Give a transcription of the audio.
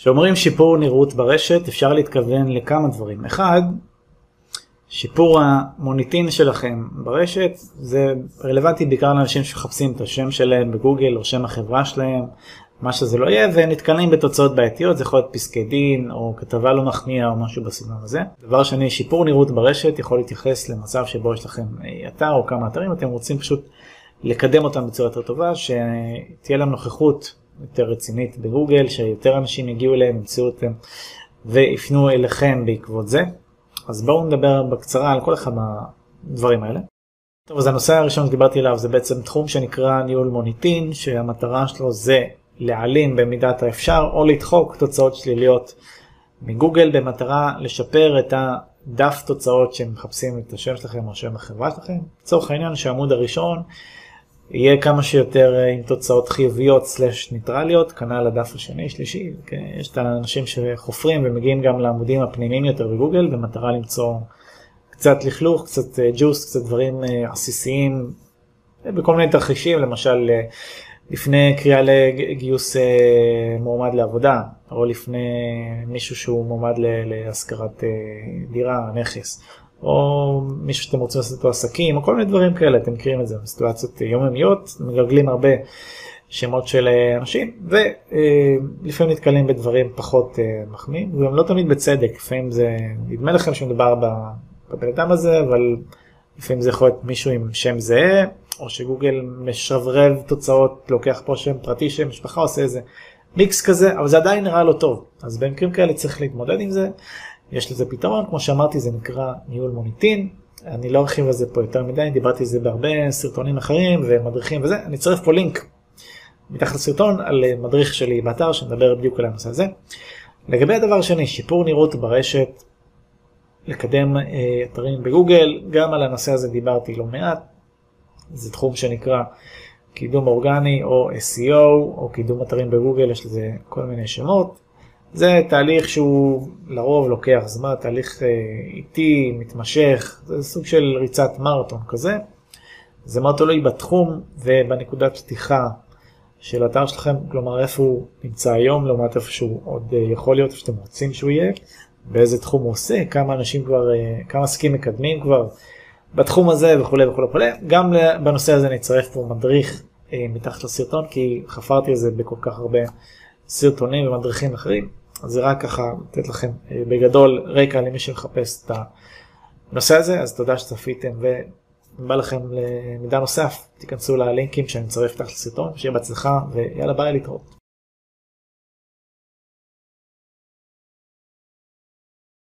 כשאומרים שיפור נראות ברשת אפשר להתכוון לכמה דברים. אחד, שיפור המוניטין שלכם ברשת זה רלוונטי בעיקר לאנשים שמחפשים את השם שלהם בגוגל או שם החברה שלהם, מה שזה לא יהיה, ונתקלים בתוצאות בעייתיות, זה יכול להיות פסקי דין או כתבה לא מחמיאה או משהו בסגנון הזה. דבר שני, שיפור נראות ברשת יכול להתייחס למצב שבו יש לכם אתר או כמה אתרים, אתם רוצים פשוט לקדם אותם בצורה יותר טובה, שתהיה להם נוכחות יותר רצינית בגוגל, שיותר אנשים יגיעו אליהם, ימצאו אותם ויפנו אליכם בעקבות זה. אז בואו נדבר בקצרה על כל אחד מהדברים האלה. טוב, אז הנושא הראשון שדיברתי עליו זה בעצם תחום שנקרא ניהול מוניטין, שהמטרה שלו זה להעלים במידת האפשר או לדחוק תוצאות שליליות מגוגל במטרה לשפר את הדף תוצאות שמחפשים את השם שלכם או שם החברה שלכם. לצורך העניין שהעמוד הראשון יהיה כמה שיותר אה, עם תוצאות חיוביות סלש ניטרליות, כנ"ל הדף השני, שלישי, כן? יש את האנשים שחופרים ומגיעים גם לעמודים הפנימיים יותר בגוגל במטרה למצוא קצת לכלוך, קצת ג'וס, אה, קצת דברים אה, עסיסיים בכל מיני תרחישים, למשל לפני קריאה לגיוס מועמד לעבודה, או לפני מישהו שהוא מועמד להשכרת דירה, נכס. או מישהו שאתם רוצים לעשות איתו עסקים, או כל מיני דברים כאלה, אתם מכירים את זה בסיטואציות יומיומיות, מגלגלים הרבה שמות של אה, אנשים, ולפעמים נתקלים בדברים פחות אה, מחמיאים, וגם לא תמיד בצדק, לפעמים זה, נדמה לכם שמדובר בבן אדם הזה, אבל לפעמים זה יכול להיות מישהו עם שם זהה, או שגוגל משרברב תוצאות, לוקח פה שם פרטי, שם משפחה, עושה איזה מיקס כזה, אבל זה עדיין נראה לא טוב, אז במקרים כאלה צריך להתמודד עם זה. יש לזה פתרון, כמו שאמרתי זה נקרא ניהול מוניטין, אני לא ארחיב על זה פה יותר מדי, דיברתי על זה בהרבה סרטונים אחרים ומדריכים וזה, אני אצרף פה לינק מתחת לסרטון על מדריך שלי באתר שמדבר בדיוק על הנושא הזה. לגבי הדבר השני, שיפור נראות ברשת, לקדם אה, אתרים בגוגל, גם על הנושא הזה דיברתי לא מעט, זה תחום שנקרא קידום אורגני או SEO או קידום אתרים בגוגל, יש לזה כל מיני שמות. זה תהליך שהוא לרוב לוקח זמן, תהליך אה, איטי, מתמשך, זה סוג של ריצת מרתון כזה. זה תלוי בתחום ובנקודת פתיחה של האתר שלכם, כלומר איפה הוא נמצא היום לעומת איפה שהוא עוד אה, יכול להיות, איפה שאתם רוצים שהוא יהיה, באיזה תחום הוא עושה, כמה אנשים כבר, אה, כמה עסקים מקדמים כבר בתחום הזה וכולי וכולי וכולי. גם בנושא הזה נצרף פה מדריך מתחת לסרטון כי חפרתי על זה בכל כך הרבה סרטונים ומדריכים אחרים. אז זה רק ככה לתת לכם אה, בגדול רקע למי שמחפש את הנושא הזה, אז תודה שצפיתם ובא לכם למידע נוסף, תיכנסו ללינקים שאני מצרף תחת לסרטון, שיהיה בהצלחה ויאללה ביי להתראות.